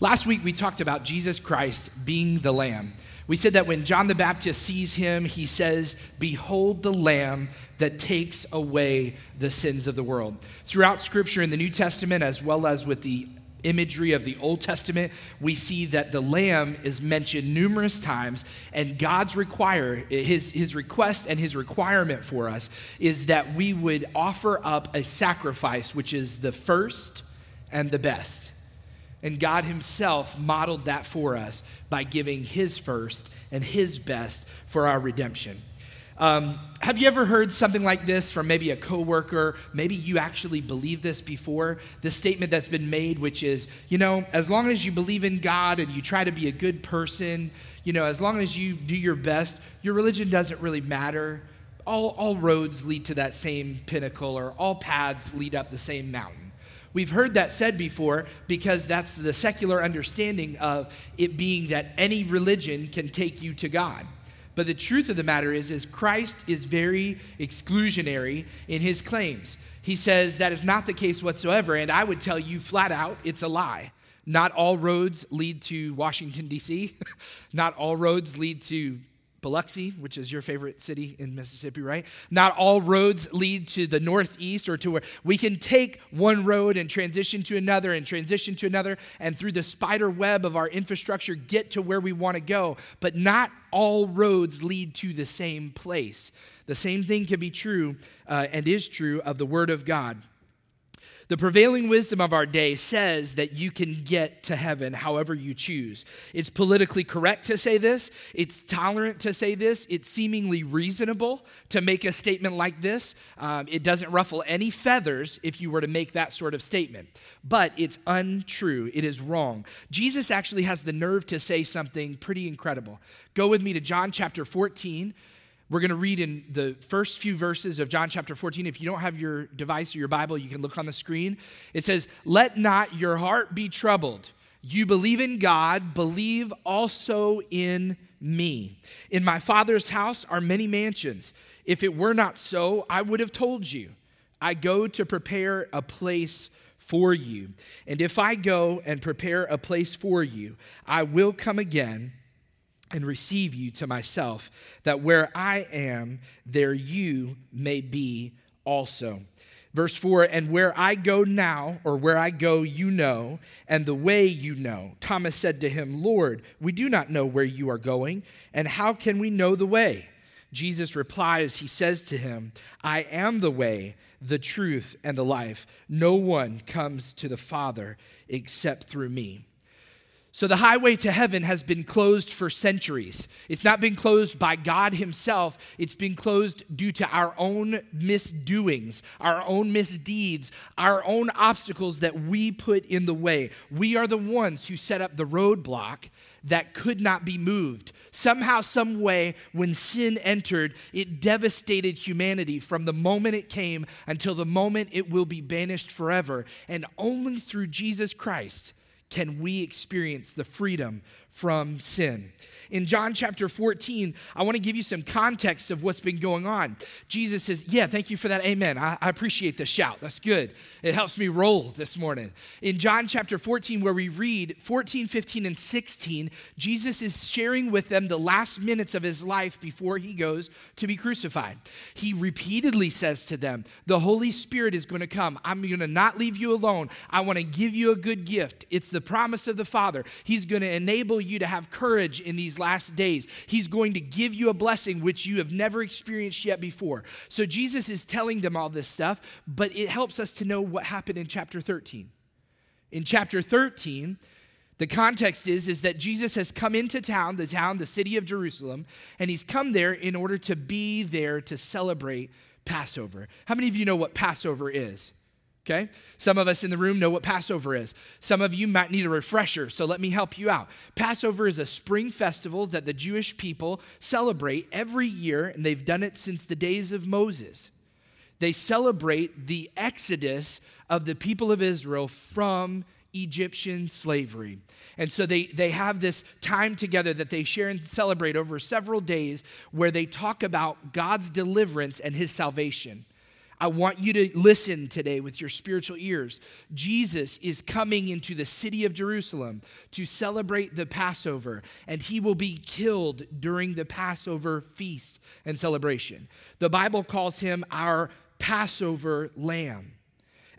Last week, we talked about Jesus Christ being the Lamb. We said that when John the Baptist sees him, he says, Behold the Lamb that takes away the sins of the world. Throughout Scripture in the New Testament, as well as with the imagery of the Old Testament, we see that the lamb is mentioned numerous times, and God's require his, his request and his requirement for us is that we would offer up a sacrifice which is the first and the best. And God Himself modeled that for us by giving His first and His best for our redemption. Um, have you ever heard something like this from maybe a coworker? Maybe you actually believe this before. The statement that's been made, which is, you know, as long as you believe in God and you try to be a good person, you know, as long as you do your best, your religion doesn't really matter. All, all roads lead to that same pinnacle, or all paths lead up the same mountain. We've heard that said before because that's the secular understanding of it being that any religion can take you to God. But the truth of the matter is, is Christ is very exclusionary in his claims. He says that is not the case whatsoever, and I would tell you flat out, it's a lie. Not all roads lead to Washington, D.C., not all roads lead to Biloxi, which is your favorite city in Mississippi, right? Not all roads lead to the northeast or to where we can take one road and transition to another and transition to another and through the spider web of our infrastructure get to where we want to go. But not all roads lead to the same place. The same thing can be true uh, and is true of the Word of God. The prevailing wisdom of our day says that you can get to heaven however you choose. It's politically correct to say this, it's tolerant to say this, it's seemingly reasonable to make a statement like this. Um, it doesn't ruffle any feathers if you were to make that sort of statement, but it's untrue. It is wrong. Jesus actually has the nerve to say something pretty incredible. Go with me to John chapter 14. We're going to read in the first few verses of John chapter 14. If you don't have your device or your Bible, you can look on the screen. It says, Let not your heart be troubled. You believe in God, believe also in me. In my Father's house are many mansions. If it were not so, I would have told you. I go to prepare a place for you. And if I go and prepare a place for you, I will come again and receive you to myself, that where I am, there you may be also. Verse 4 And where I go now, or where I go, you know, and the way you know. Thomas said to him, Lord, we do not know where you are going, and how can we know the way? Jesus replies, He says to him, I am the way, the truth, and the life. No one comes to the Father except through me. So the highway to heaven has been closed for centuries. It's not been closed by God Himself, it's been closed due to our own misdoings, our own misdeeds, our own obstacles that we put in the way. We are the ones who set up the roadblock that could not be moved. Somehow, some way, when sin entered, it devastated humanity from the moment it came until the moment it will be banished forever. And only through Jesus Christ can we experience the freedom from sin in John chapter 14, I want to give you some context of what's been going on. Jesus says, Yeah, thank you for that. Amen. I, I appreciate the shout. That's good. It helps me roll this morning. In John chapter 14, where we read 14, 15, and 16, Jesus is sharing with them the last minutes of his life before he goes to be crucified. He repeatedly says to them, The Holy Spirit is going to come. I'm going to not leave you alone. I want to give you a good gift. It's the promise of the Father. He's going to enable you to have courage in these last days. He's going to give you a blessing which you have never experienced yet before. So Jesus is telling them all this stuff, but it helps us to know what happened in chapter 13. In chapter 13, the context is, is that Jesus has come into town, the town, the city of Jerusalem, and he's come there in order to be there to celebrate Passover. How many of you know what Passover is? Okay? Some of us in the room know what Passover is. Some of you might need a refresher, so let me help you out. Passover is a spring festival that the Jewish people celebrate every year, and they've done it since the days of Moses. They celebrate the exodus of the people of Israel from Egyptian slavery. And so they, they have this time together that they share and celebrate over several days where they talk about God's deliverance and his salvation. I want you to listen today with your spiritual ears. Jesus is coming into the city of Jerusalem to celebrate the Passover, and he will be killed during the Passover feast and celebration. The Bible calls him our Passover lamb.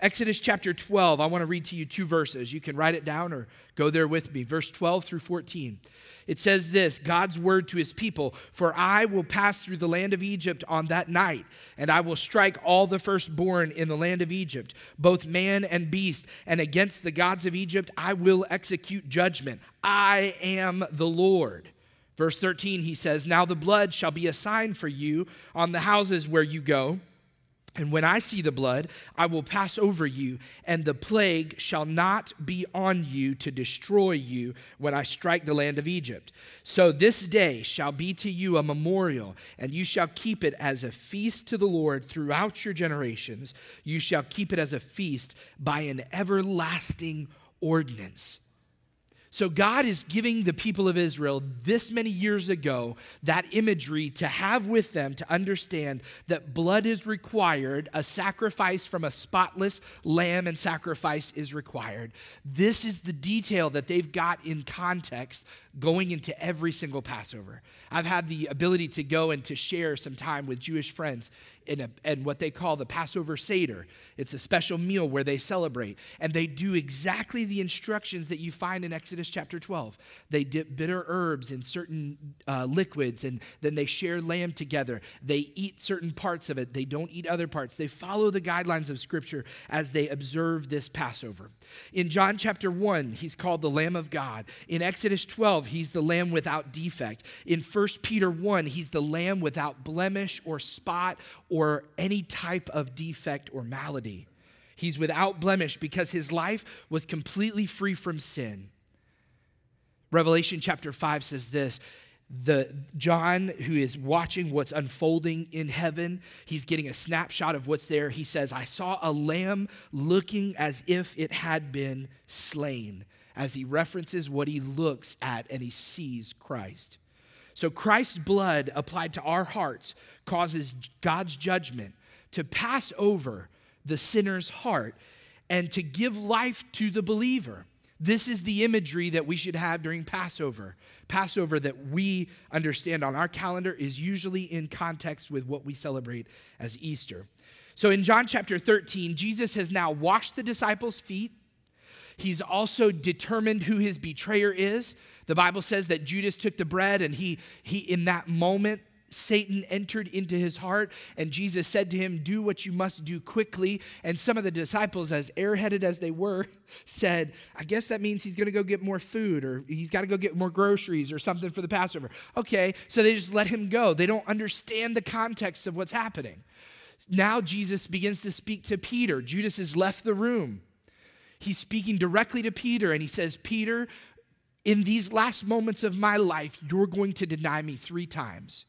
Exodus chapter 12, I want to read to you two verses. You can write it down or go there with me. Verse 12 through 14. It says this God's word to his people For I will pass through the land of Egypt on that night, and I will strike all the firstborn in the land of Egypt, both man and beast, and against the gods of Egypt I will execute judgment. I am the Lord. Verse 13, he says, Now the blood shall be a sign for you on the houses where you go. And when I see the blood, I will pass over you, and the plague shall not be on you to destroy you when I strike the land of Egypt. So this day shall be to you a memorial, and you shall keep it as a feast to the Lord throughout your generations. You shall keep it as a feast by an everlasting ordinance. So, God is giving the people of Israel this many years ago that imagery to have with them to understand that blood is required, a sacrifice from a spotless lamb and sacrifice is required. This is the detail that they've got in context going into every single Passover. I've had the ability to go and to share some time with Jewish friends in, a, in what they call the Passover Seder. It's a special meal where they celebrate, and they do exactly the instructions that you find in Exodus chapter 12. They dip bitter herbs in certain uh, liquids, and then they share lamb together. They eat certain parts of it, they don't eat other parts. They follow the guidelines of Scripture as they observe this Passover. In John chapter 1, he's called the Lamb of God. In Exodus 12, he's the Lamb without defect. In 1 Peter 1, he's the Lamb without blemish or spot or any type of defect or malady. He's without blemish because his life was completely free from sin. Revelation chapter 5 says this the John who is watching what's unfolding in heaven, he's getting a snapshot of what's there. He says, I saw a lamb looking as if it had been slain, as he references what he looks at and he sees Christ. So Christ's blood applied to our hearts causes God's judgment to pass over the sinner's heart and to give life to the believer. This is the imagery that we should have during Passover. Passover that we understand on our calendar is usually in context with what we celebrate as Easter. So in John chapter 13, Jesus has now washed the disciples' feet. He's also determined who his betrayer is. The Bible says that Judas took the bread and he, he in that moment, Satan entered into his heart, and Jesus said to him, Do what you must do quickly. And some of the disciples, as airheaded as they were, said, I guess that means he's going to go get more food, or he's got to go get more groceries, or something for the Passover. Okay, so they just let him go. They don't understand the context of what's happening. Now Jesus begins to speak to Peter. Judas has left the room. He's speaking directly to Peter, and he says, Peter, in these last moments of my life, you're going to deny me three times.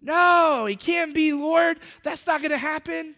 No, he can't be, Lord. That's not going to happen.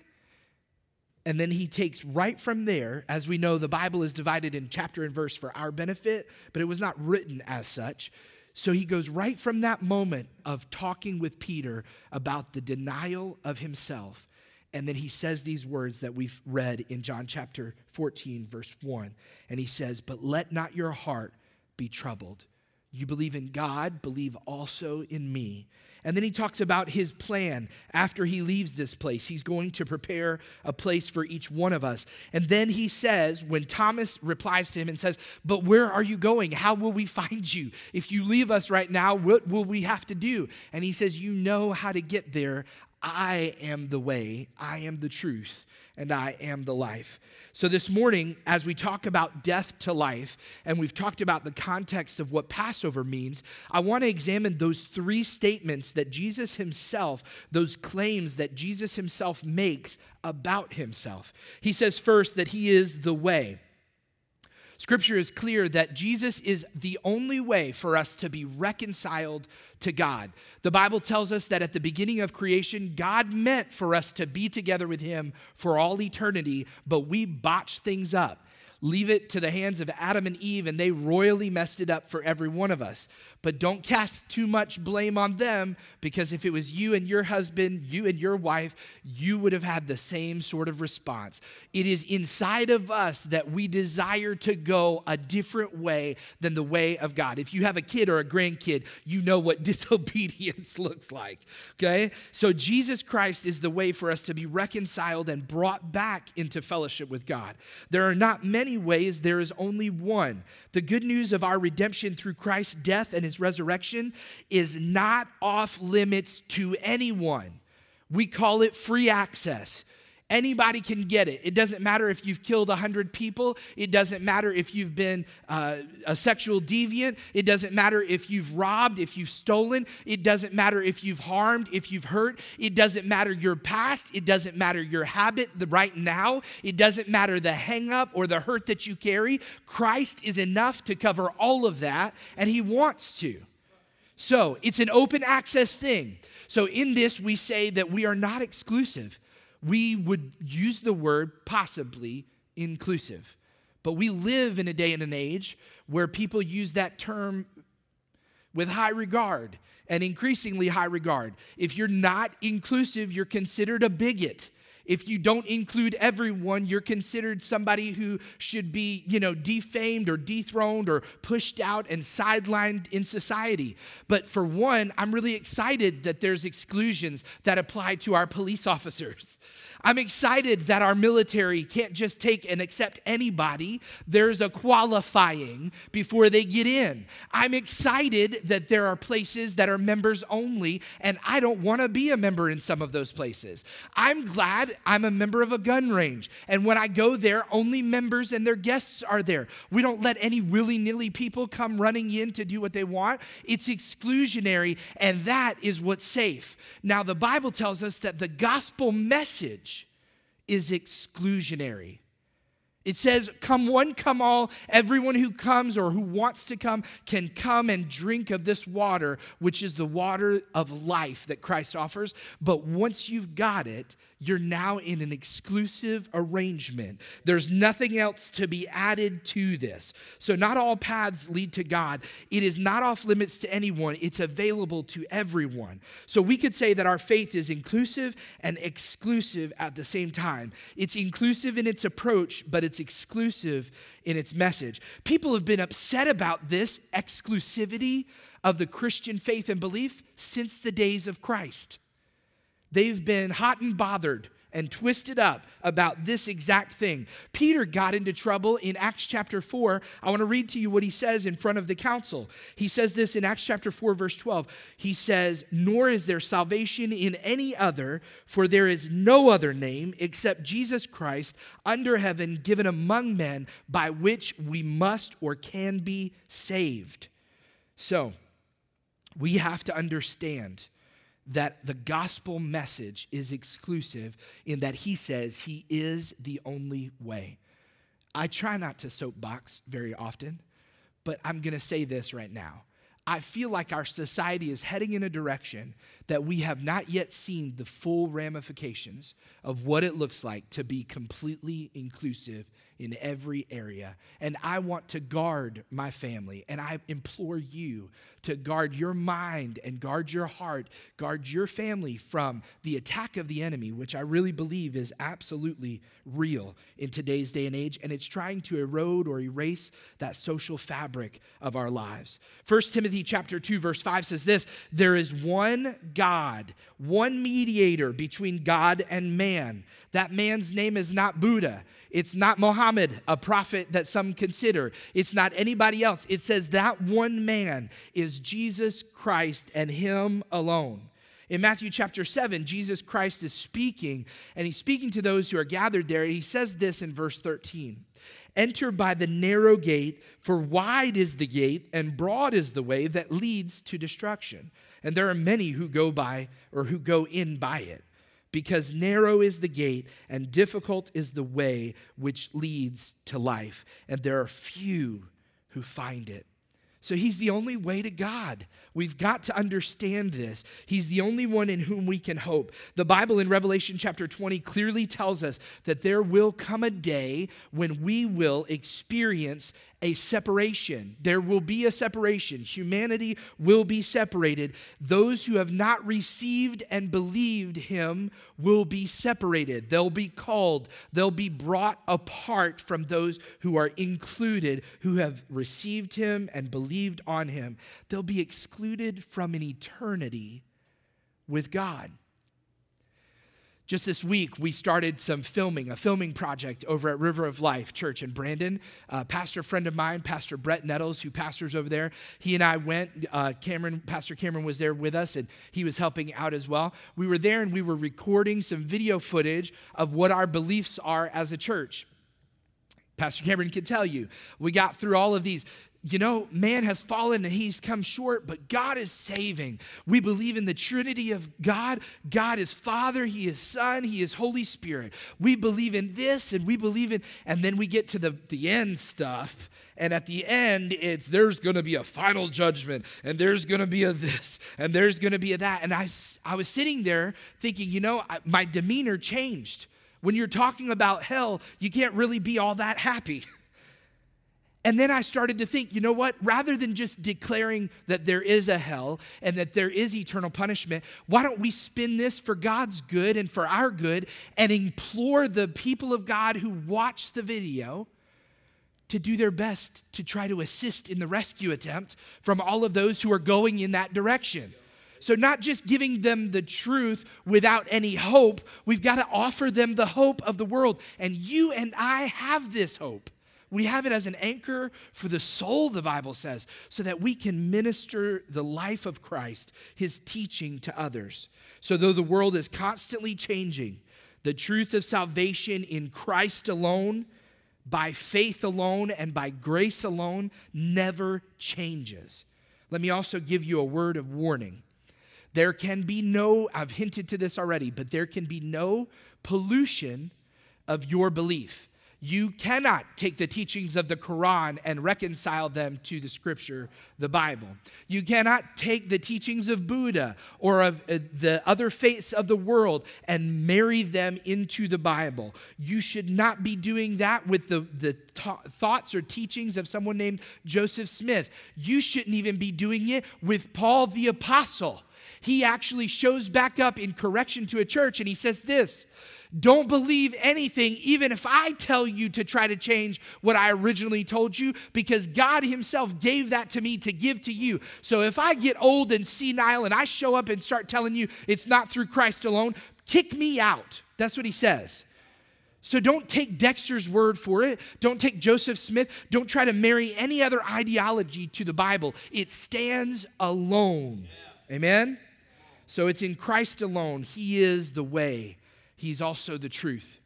And then he takes right from there, as we know, the Bible is divided in chapter and verse for our benefit, but it was not written as such. So he goes right from that moment of talking with Peter about the denial of himself. And then he says these words that we've read in John chapter 14, verse 1. And he says, But let not your heart be troubled. You believe in God, believe also in me. And then he talks about his plan after he leaves this place. He's going to prepare a place for each one of us. And then he says, when Thomas replies to him and says, But where are you going? How will we find you? If you leave us right now, what will we have to do? And he says, You know how to get there. I am the way, I am the truth, and I am the life. So, this morning, as we talk about death to life, and we've talked about the context of what Passover means, I want to examine those three statements that Jesus himself, those claims that Jesus himself makes about himself. He says first that he is the way. Scripture is clear that Jesus is the only way for us to be reconciled to God. The Bible tells us that at the beginning of creation, God meant for us to be together with Him for all eternity, but we botched things up. Leave it to the hands of Adam and Eve, and they royally messed it up for every one of us. But don't cast too much blame on them because if it was you and your husband, you and your wife, you would have had the same sort of response. It is inside of us that we desire to go a different way than the way of God. If you have a kid or a grandkid, you know what disobedience looks like. Okay? So Jesus Christ is the way for us to be reconciled and brought back into fellowship with God. There are not many ways, there is only one. The good news of our redemption through Christ's death and his resurrection is not off limits to anyone. We call it free access. Anybody can get it. It doesn't matter if you've killed 100 people. It doesn't matter if you've been uh, a sexual deviant. It doesn't matter if you've robbed, if you've stolen. It doesn't matter if you've harmed, if you've hurt. It doesn't matter your past. It doesn't matter your habit the right now. It doesn't matter the hang up or the hurt that you carry. Christ is enough to cover all of that, and He wants to. So it's an open access thing. So in this, we say that we are not exclusive we would use the word possibly inclusive. But we live in a day and an age where people use that term with high regard and increasingly high regard. If you're not inclusive, you're considered a bigot. If you don't include everyone, you're considered somebody who should be, you know, defamed or dethroned or pushed out and sidelined in society. But for one, I'm really excited that there's exclusions that apply to our police officers. I'm excited that our military can't just take and accept anybody. There's a qualifying before they get in. I'm excited that there are places that are members only, and I don't want to be a member in some of those places. I'm glad I'm a member of a gun range, and when I go there, only members and their guests are there. We don't let any willy nilly people come running in to do what they want. It's exclusionary, and that is what's safe. Now, the Bible tells us that the gospel message is exclusionary. It says, Come one, come all. Everyone who comes or who wants to come can come and drink of this water, which is the water of life that Christ offers. But once you've got it, you're now in an exclusive arrangement. There's nothing else to be added to this. So, not all paths lead to God. It is not off limits to anyone, it's available to everyone. So, we could say that our faith is inclusive and exclusive at the same time. It's inclusive in its approach, but it's exclusive in its message. People have been upset about this exclusivity of the Christian faith and belief since the days of Christ. They've been hot and bothered and twisted up about this exact thing. Peter got into trouble in Acts chapter 4. I want to read to you what he says in front of the council. He says this in Acts chapter 4, verse 12. He says, Nor is there salvation in any other, for there is no other name except Jesus Christ under heaven given among men by which we must or can be saved. So, we have to understand that the gospel message is exclusive in that he says he is the only way. I try not to soapbox very often, but I'm going to say this right now. I feel like our society is heading in a direction that we have not yet seen the full ramifications of what it looks like to be completely inclusive in every area. And I want to guard my family. And I implore you to guard your mind and guard your heart, guard your family from the attack of the enemy, which I really believe is absolutely real in today's day and age. And it's trying to erode or erase that social fabric of our lives. 1 Timothy chapter 2, verse 5 says this there is one God, one mediator between God and man. That man's name is not Buddha. It's not Muhammad, a prophet that some consider. It's not anybody else. It says that one man is Jesus Christ and him alone. In Matthew chapter 7, Jesus Christ is speaking, and he's speaking to those who are gathered there. He says this in verse 13 Enter by the narrow gate, for wide is the gate, and broad is the way that leads to destruction. And there are many who go by or who go in by it because narrow is the gate and difficult is the way which leads to life, and there are few who find it. So he's the only way to God. We've got to understand this. He's the only one in whom we can hope. The Bible in Revelation chapter 20 clearly tells us that there will come a day when we will experience a separation. There will be a separation. Humanity will be separated. Those who have not received and believed him will be separated. They'll be called, they'll be brought apart from those who are included, who have received him and believed on him. They'll be excluded from an eternity with God. Just this week, we started some filming, a filming project over at River of Life Church in Brandon. A pastor friend of mine, Pastor Brett Nettles, who pastors over there, he and I went. Uh, Cameron, Pastor Cameron was there with us, and he was helping out as well. We were there and we were recording some video footage of what our beliefs are as a church. Pastor Cameron can tell you, we got through all of these you know, man has fallen and he's come short, but God is saving. We believe in the Trinity of God. God is Father, He is Son, He is Holy Spirit. We believe in this and we believe in, and then we get to the, the end stuff. And at the end, it's there's going to be a final judgment, and there's going to be a this, and there's going to be a that. And I, I was sitting there thinking, you know, I, my demeanor changed. When you're talking about hell, you can't really be all that happy. And then I started to think, you know what? Rather than just declaring that there is a hell and that there is eternal punishment, why don't we spin this for God's good and for our good and implore the people of God who watch the video to do their best to try to assist in the rescue attempt from all of those who are going in that direction? So, not just giving them the truth without any hope, we've got to offer them the hope of the world. And you and I have this hope. We have it as an anchor for the soul, the Bible says, so that we can minister the life of Christ, his teaching to others. So, though the world is constantly changing, the truth of salvation in Christ alone, by faith alone, and by grace alone never changes. Let me also give you a word of warning. There can be no, I've hinted to this already, but there can be no pollution of your belief. You cannot take the teachings of the Quran and reconcile them to the scripture, the Bible. You cannot take the teachings of Buddha or of uh, the other faiths of the world and marry them into the Bible. You should not be doing that with the, the ta- thoughts or teachings of someone named Joseph Smith. You shouldn't even be doing it with Paul the Apostle. He actually shows back up in correction to a church and he says this don't believe anything, even if I tell you to try to change what I originally told you, because God Himself gave that to me to give to you. So if I get old and senile and I show up and start telling you it's not through Christ alone, kick me out. That's what He says. So don't take Dexter's word for it. Don't take Joseph Smith. Don't try to marry any other ideology to the Bible. It stands alone. Yeah. Amen? So it's in Christ alone. He is the way, He's also the truth.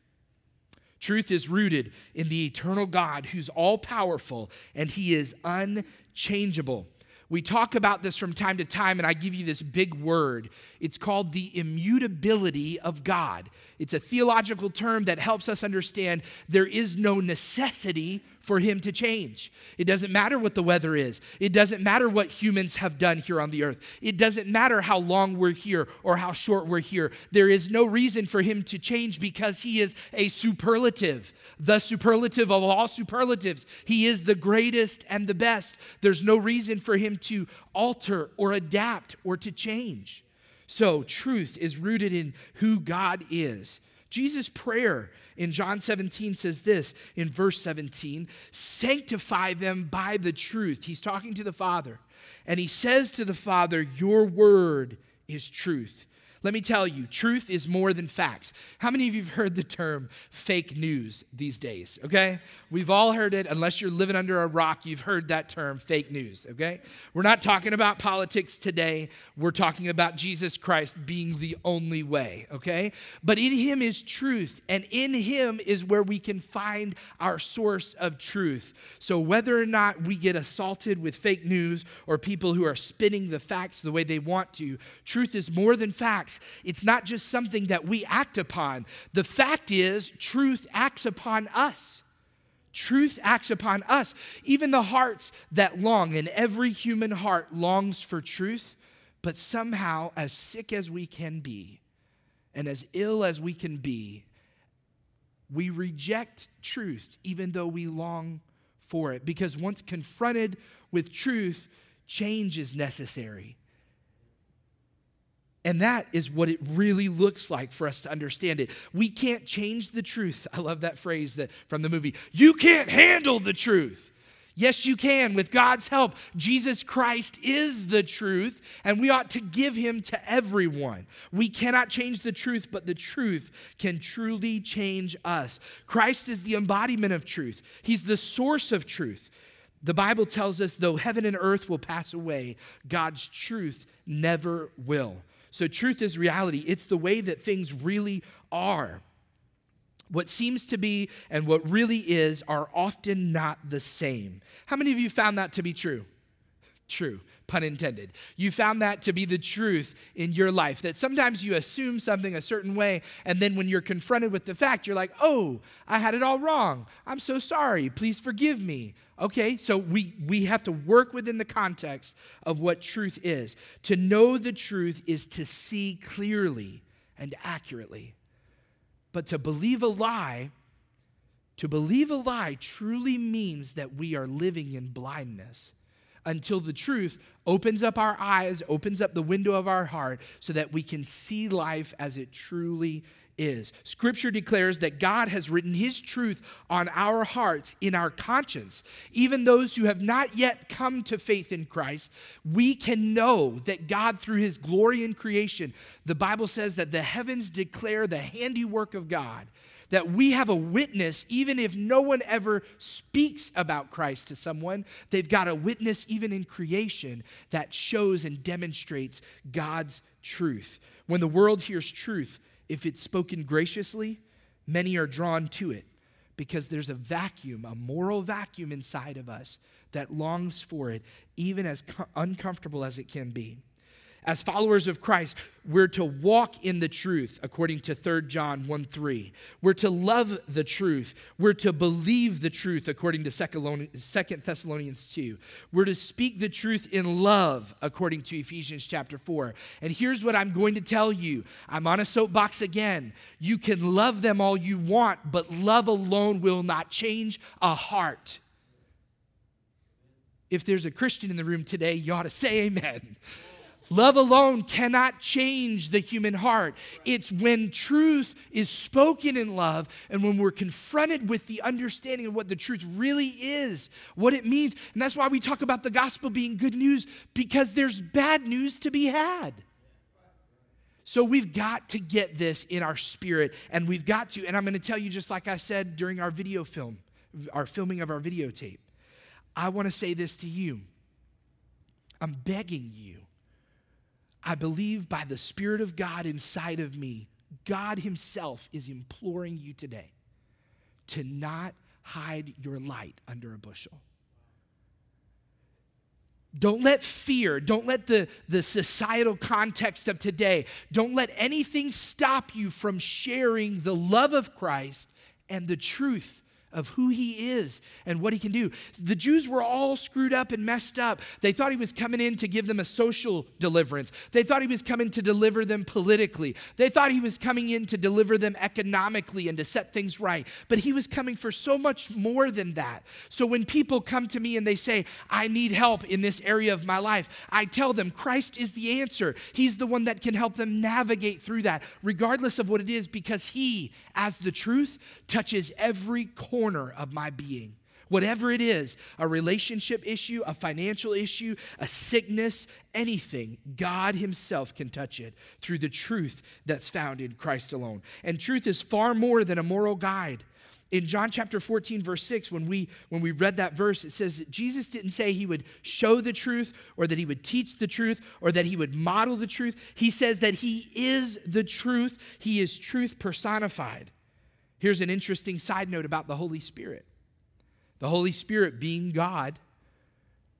Truth is rooted in the eternal God who's all powerful and he is unchangeable. We talk about this from time to time, and I give you this big word. It's called the immutability of God. It's a theological term that helps us understand there is no necessity for him to change. It doesn't matter what the weather is. It doesn't matter what humans have done here on the earth. It doesn't matter how long we're here or how short we're here. There is no reason for him to change because he is a superlative, the superlative of all superlatives. He is the greatest and the best. There's no reason for him to alter or adapt or to change. So, truth is rooted in who God is. Jesus' prayer in John 17 says this in verse 17 sanctify them by the truth. He's talking to the Father. And he says to the Father, Your word is truth. Let me tell you, truth is more than facts. How many of you have heard the term fake news these days? Okay? We've all heard it. Unless you're living under a rock, you've heard that term fake news. Okay? We're not talking about politics today. We're talking about Jesus Christ being the only way. Okay? But in Him is truth, and in Him is where we can find our source of truth. So whether or not we get assaulted with fake news or people who are spinning the facts the way they want to, truth is more than facts it's not just something that we act upon. The fact is, truth acts upon us. Truth acts upon us. Even the hearts that long, and every human heart longs for truth, but somehow, as sick as we can be, and as ill as we can be, we reject truth even though we long for it. Because once confronted with truth, change is necessary. And that is what it really looks like for us to understand it. We can't change the truth. I love that phrase that from the movie. You can't handle the truth. Yes, you can. With God's help, Jesus Christ is the truth, and we ought to give him to everyone. We cannot change the truth, but the truth can truly change us. Christ is the embodiment of truth, he's the source of truth. The Bible tells us, though heaven and earth will pass away, God's truth never will. So, truth is reality, it's the way that things really are. What seems to be and what really is are often not the same. How many of you found that to be true? True, pun intended. You found that to be the truth in your life. That sometimes you assume something a certain way, and then when you're confronted with the fact, you're like, oh, I had it all wrong. I'm so sorry. Please forgive me. Okay, so we, we have to work within the context of what truth is. To know the truth is to see clearly and accurately. But to believe a lie, to believe a lie truly means that we are living in blindness until the truth opens up our eyes, opens up the window of our heart so that we can see life as it truly is. Scripture declares that God has written His truth on our hearts, in our conscience. Even those who have not yet come to faith in Christ, we can know that God, through His glory in creation, the Bible says that the heavens declare the handiwork of God. That we have a witness, even if no one ever speaks about Christ to someone, they've got a witness, even in creation, that shows and demonstrates God's truth. When the world hears truth, if it's spoken graciously, many are drawn to it because there's a vacuum, a moral vacuum inside of us that longs for it, even as uncomfortable as it can be. As followers of Christ, we're to walk in the truth, according to 3 John 1 3. We're to love the truth. We're to believe the truth, according to 2 Thessalonians 2. We're to speak the truth in love, according to Ephesians chapter 4. And here's what I'm going to tell you I'm on a soapbox again. You can love them all you want, but love alone will not change a heart. If there's a Christian in the room today, you ought to say amen. Love alone cannot change the human heart. It's when truth is spoken in love and when we're confronted with the understanding of what the truth really is, what it means. And that's why we talk about the gospel being good news because there's bad news to be had. So we've got to get this in our spirit and we've got to, and I'm going to tell you just like I said during our video film, our filming of our videotape. I want to say this to you. I'm begging you I believe by the Spirit of God inside of me, God Himself is imploring you today to not hide your light under a bushel. Don't let fear, don't let the, the societal context of today, don't let anything stop you from sharing the love of Christ and the truth of who he is and what he can do. The Jews were all screwed up and messed up. They thought he was coming in to give them a social deliverance. They thought he was coming to deliver them politically. They thought he was coming in to deliver them economically and to set things right. But he was coming for so much more than that. So when people come to me and they say, I need help in this area of my life, I tell them Christ is the answer. He's the one that can help them navigate through that, regardless of what it is, because he, as the truth, touches every corner corner of my being. Whatever it is a relationship issue, a financial issue, a sickness, anything God Himself can touch it through the truth that's found in Christ alone. And truth is far more than a moral guide. In John chapter 14, verse 6, when we, when we read that verse, it says that Jesus didn't say he would show the truth or that he would teach the truth or that he would model the truth. He says that he is the truth, he is truth personified. Here's an interesting side note about the Holy Spirit. The Holy Spirit being God,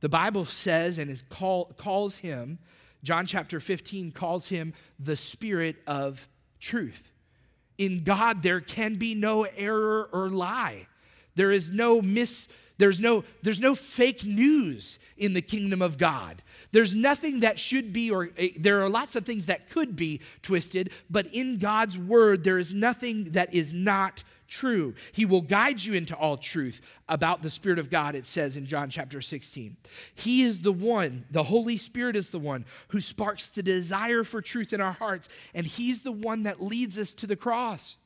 the Bible says and is call, calls him, John chapter 15 calls him the Spirit of truth. In God, there can be no error or lie. There is no mis there's no there's no fake news in the kingdom of God. There's nothing that should be or uh, there are lots of things that could be twisted, but in God's word there is nothing that is not true. He will guide you into all truth about the Spirit of God, it says in John chapter 16. He is the one, the Holy Spirit is the one who sparks the desire for truth in our hearts, and He's the one that leads us to the cross.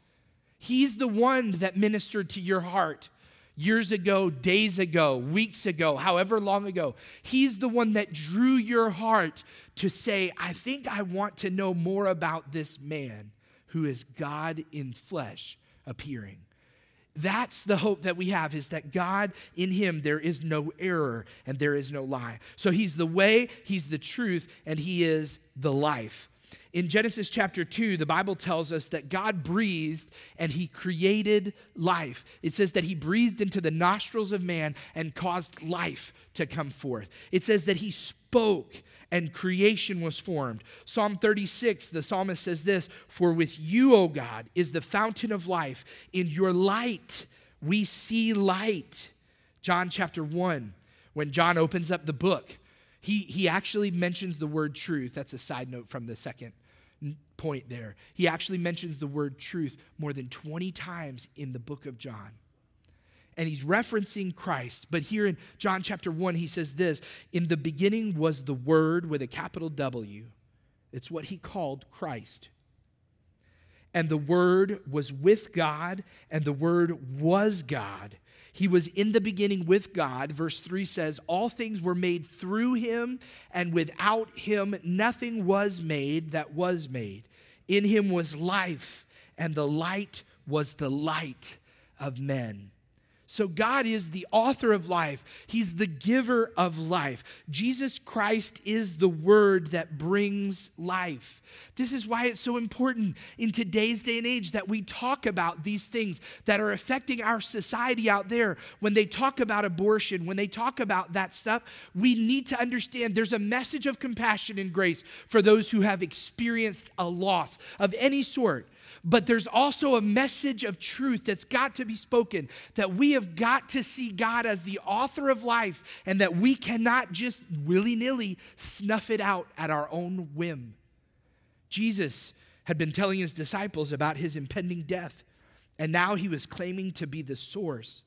He's the one that ministered to your heart years ago, days ago, weeks ago, however long ago. He's the one that drew your heart to say, I think I want to know more about this man who is God in flesh appearing. That's the hope that we have is that God in him there is no error and there is no lie. So he's the way, he's the truth and he is the life. In Genesis chapter 2, the Bible tells us that God breathed and he created life. It says that he breathed into the nostrils of man and caused life to come forth. It says that he spoke and creation was formed. Psalm 36, the psalmist says this For with you, O God, is the fountain of life. In your light, we see light. John chapter 1, when John opens up the book, he, he actually mentions the word truth. That's a side note from the second point there. He actually mentions the word truth more than 20 times in the book of John and he's referencing Christ. But here in John chapter 1, he says this In the beginning was the Word with a capital W. It's what he called Christ. And the Word was with God, and the Word was God. He was in the beginning with God. Verse 3 says, All things were made through him, and without him nothing was made that was made. In him was life, and the light was the light of men. So, God is the author of life, He's the giver of life. Jesus Christ is the word that brings life. This is why it's so important in today's day and age that we talk about these things that are affecting our society out there. When they talk about abortion, when they talk about that stuff, we need to understand there's a message of compassion and grace for those who have experienced a loss of any sort but there's also a message of truth that's got to be spoken that we have got to see God as the author of life and that we cannot just willy nilly snuff it out at our own whim. Jesus had been telling his disciples about his impending death, and now he was claiming to be the source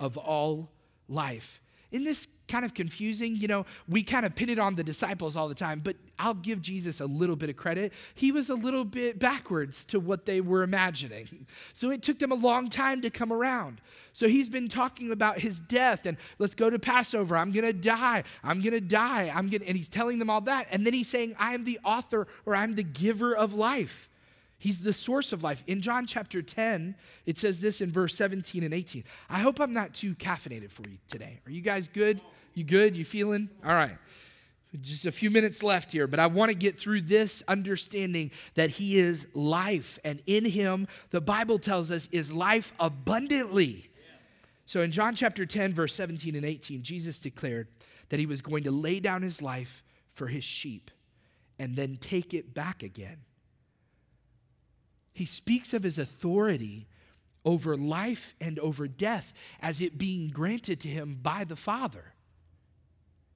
of all life. In this kind of confusing. You know, we kind of pin it on the disciples all the time, but I'll give Jesus a little bit of credit. He was a little bit backwards to what they were imagining. So it took them a long time to come around. So he's been talking about his death and let's go to Passover. I'm going to die. I'm going to die. I'm gonna. and he's telling them all that. And then he's saying, I am the author or I'm the giver of life. He's the source of life. In John chapter 10, it says this in verse 17 and 18. I hope I'm not too caffeinated for you today. Are you guys good? You good? You feeling? All right. Just a few minutes left here, but I want to get through this understanding that He is life, and in Him, the Bible tells us, is life abundantly. So in John chapter 10, verse 17 and 18, Jesus declared that He was going to lay down His life for His sheep and then take it back again. He speaks of His authority over life and over death as it being granted to Him by the Father.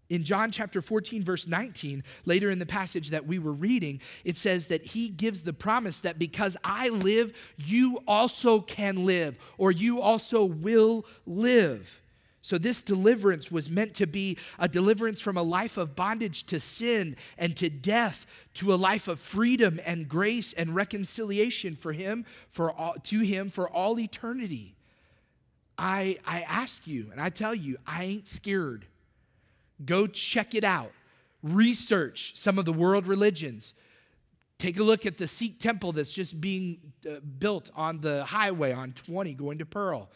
In John chapter 14, verse 19, later in the passage that we were reading, it says that he gives the promise that because I live, you also can live, or you also will live. So, this deliverance was meant to be a deliverance from a life of bondage to sin and to death to a life of freedom and grace and reconciliation for him, for all, to him for all eternity. I, I ask you, and I tell you, I ain't scared. Go check it out. Research some of the world religions. Take a look at the Sikh temple that's just being uh, built on the highway on 20 going to Pearl.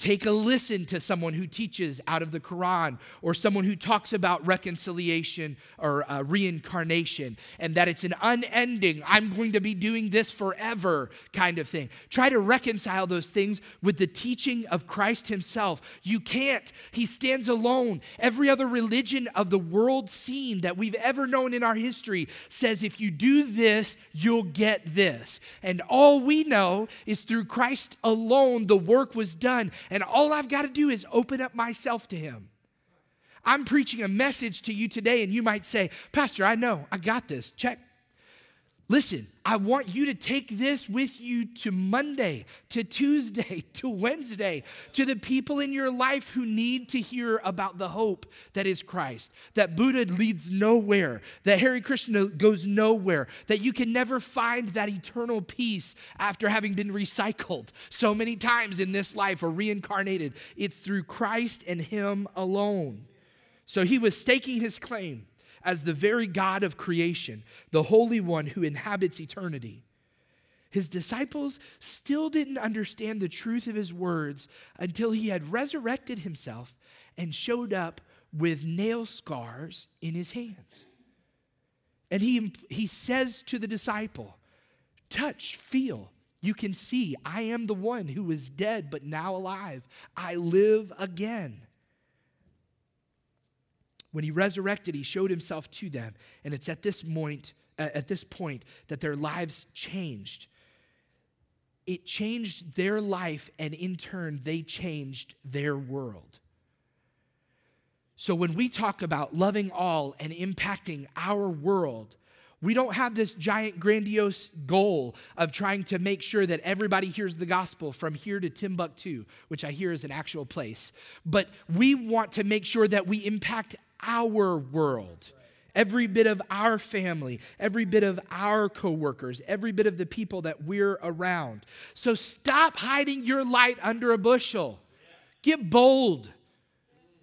Take a listen to someone who teaches out of the Quran or someone who talks about reconciliation or uh, reincarnation and that it's an unending, I'm going to be doing this forever kind of thing. Try to reconcile those things with the teaching of Christ Himself. You can't. He stands alone. Every other religion of the world scene that we've ever known in our history says if you do this, you'll get this. And all we know is through Christ alone, the work was done And all I've got to do is open up myself to Him. I'm preaching a message to you today, and you might say, Pastor, I know, I got this. Check. Listen, I want you to take this with you to Monday, to Tuesday, to Wednesday, to the people in your life who need to hear about the hope that is Christ. That Buddha leads nowhere, that Hare Krishna goes nowhere, that you can never find that eternal peace after having been recycled so many times in this life or reincarnated. It's through Christ and Him alone. So he was staking his claim as the very God of creation, the Holy One who inhabits eternity. His disciples still didn't understand the truth of his words until he had resurrected himself and showed up with nail scars in his hands. And he, he says to the disciple, Touch, feel, you can see, I am the one who was dead but now alive. I live again. When he resurrected, he showed himself to them. And it's at this point, at this point that their lives changed. It changed their life, and in turn, they changed their world. So when we talk about loving all and impacting our world, we don't have this giant, grandiose goal of trying to make sure that everybody hears the gospel from here to Timbuktu, which I hear is an actual place. But we want to make sure that we impact our world. Every bit of our family, every bit of our coworkers, every bit of the people that we're around. So stop hiding your light under a bushel. Get bold.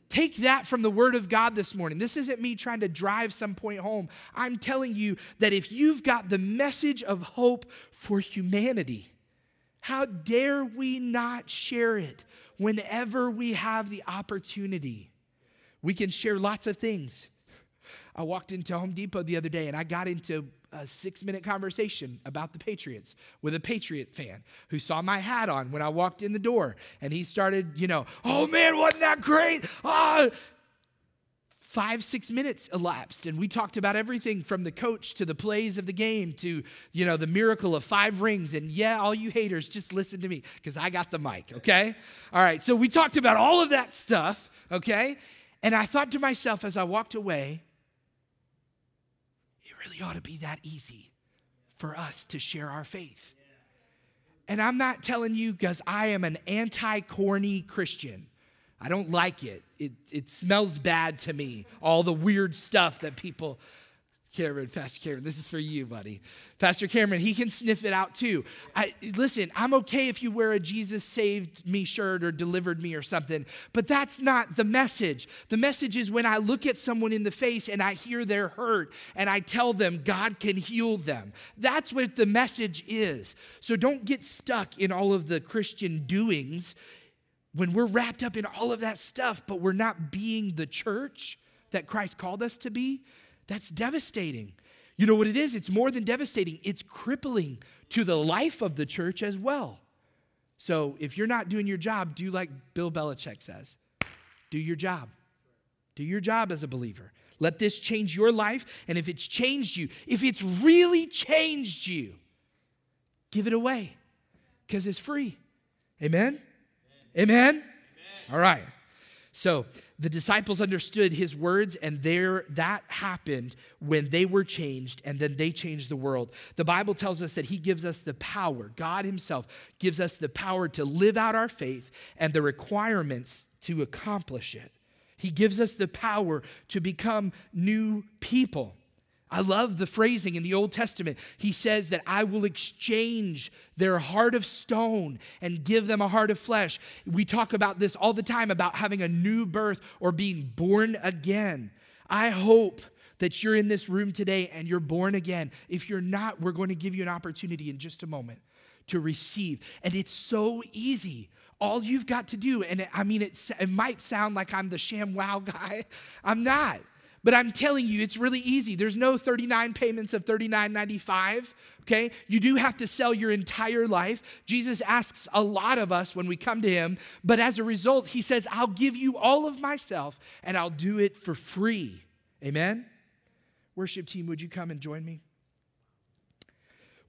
Take that from the Word of God this morning. This isn't me trying to drive some point home. I'm telling you that if you've got the message of hope for humanity, how dare we not share it whenever we have the opportunity? We can share lots of things. I walked into Home Depot the other day and I got into a six minute conversation about the Patriots with a Patriot fan who saw my hat on when I walked in the door. And he started, you know, oh man, wasn't that great? Oh. Five, six minutes elapsed, and we talked about everything from the coach to the plays of the game to, you know, the miracle of five rings. And yeah, all you haters, just listen to me because I got the mic, okay? All right, so we talked about all of that stuff, okay? And I thought to myself as I walked away, it really ought to be that easy for us to share our faith. And I'm not telling you because I am an anti corny Christian. I don't like it. it. It smells bad to me, all the weird stuff that people Cameron, Pastor Cameron, this is for you, buddy. Pastor Cameron, he can sniff it out too. I, listen, I'm okay if you wear a Jesus saved me shirt or delivered me or something, but that's not the message. The message is when I look at someone in the face and I hear they're hurt and I tell them God can heal them. That's what the message is. So don't get stuck in all of the Christian doings when we're wrapped up in all of that stuff, but we're not being the church that Christ called us to be. That's devastating. You know what it is? It's more than devastating, it's crippling to the life of the church as well. So if you're not doing your job, do like Bill Belichick says do your job. Do your job as a believer. Let this change your life. And if it's changed you, if it's really changed you, give it away because it's free. Amen? Amen? Amen? All right. So the disciples understood his words, and there that happened when they were changed, and then they changed the world. The Bible tells us that he gives us the power, God himself gives us the power to live out our faith and the requirements to accomplish it. He gives us the power to become new people. I love the phrasing in the Old Testament. He says that I will exchange their heart of stone and give them a heart of flesh. We talk about this all the time about having a new birth or being born again. I hope that you're in this room today and you're born again. If you're not, we're going to give you an opportunity in just a moment to receive. And it's so easy. All you've got to do, and I mean, it, it might sound like I'm the sham wow guy. I'm not. But I'm telling you, it's really easy. There's no 39 payments of 39.95. Okay? You do have to sell your entire life. Jesus asks a lot of us when we come to him, but as a result, he says, I'll give you all of myself and I'll do it for free. Amen? Worship team, would you come and join me?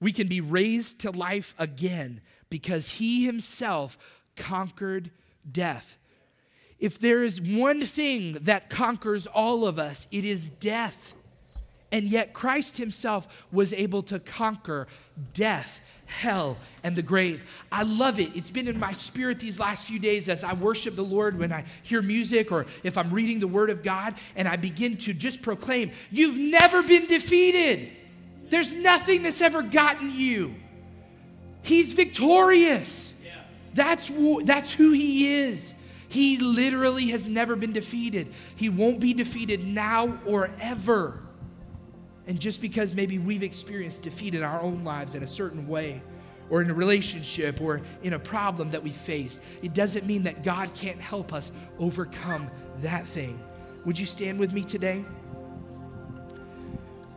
We can be raised to life again because he himself conquered death. If there is one thing that conquers all of us, it is death. And yet, Christ Himself was able to conquer death, hell, and the grave. I love it. It's been in my spirit these last few days as I worship the Lord when I hear music or if I'm reading the Word of God, and I begin to just proclaim, You've never been defeated. There's nothing that's ever gotten you. He's victorious. That's, that's who He is. He literally has never been defeated. He won't be defeated now or ever. And just because maybe we've experienced defeat in our own lives in a certain way, or in a relationship, or in a problem that we face, it doesn't mean that God can't help us overcome that thing. Would you stand with me today?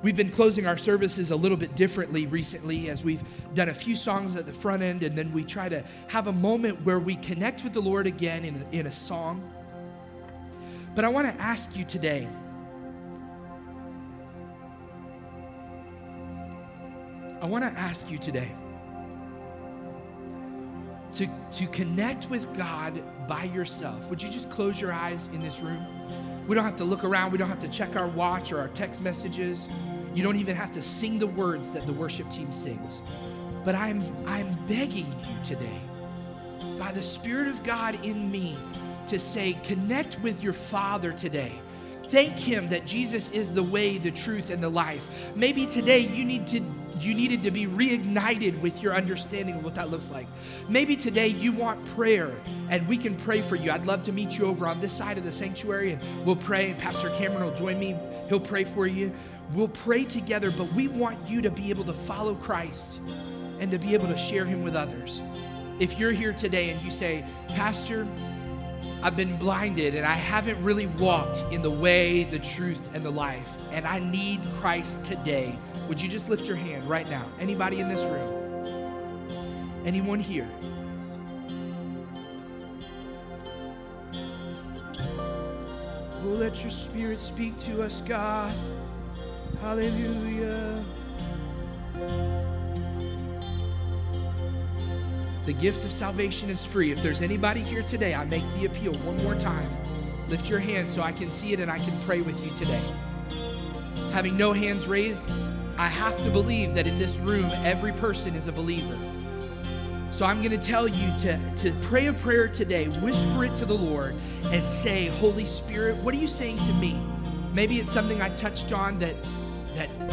We've been closing our services a little bit differently recently as we've done a few songs at the front end, and then we try to have a moment where we connect with the Lord again in a, in a song. But I want to ask you today I want to ask you today to, to connect with God by yourself. Would you just close your eyes in this room? We don't have to look around. We don't have to check our watch or our text messages. You don't even have to sing the words that the worship team sings. But I'm, I'm begging you today, by the Spirit of God in me, to say, connect with your Father today. Thank Him that Jesus is the way, the truth, and the life. Maybe today you need to you needed to be reignited with your understanding of what that looks like. Maybe today you want prayer and we can pray for you. I'd love to meet you over on this side of the sanctuary and we'll pray. Pastor Cameron will join me, he'll pray for you. We'll pray together, but we want you to be able to follow Christ and to be able to share him with others. If you're here today and you say, Pastor, I've been blinded and I haven't really walked in the way, the truth, and the life, and I need Christ today would you just lift your hand right now? Anybody in this room? Anyone here? Oh, let your spirit speak to us, God. Hallelujah. The gift of salvation is free. If there's anybody here today, I make the appeal one more time. Lift your hand so I can see it and I can pray with you today. Having no hands raised, I have to believe that in this room, every person is a believer. So I'm going to tell you to, to pray a prayer today, whisper it to the Lord, and say, Holy Spirit, what are you saying to me? Maybe it's something I touched on that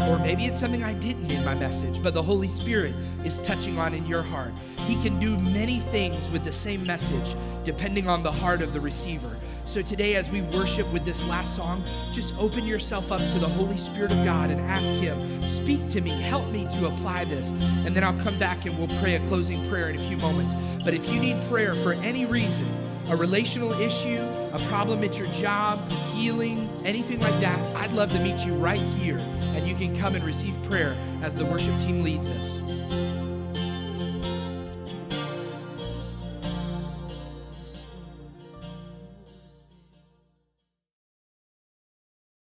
or maybe it's something I didn't in my message, but the Holy Spirit is touching on in your heart. He can do many things with the same message depending on the heart of the receiver. So today, as we worship with this last song, just open yourself up to the Holy Spirit of God and ask Him, Speak to me, help me to apply this. And then I'll come back and we'll pray a closing prayer in a few moments. But if you need prayer for any reason, a relational issue, a problem at your job, healing, anything like that, I'd love to meet you right here. And you can come and receive prayer as the worship team leads us.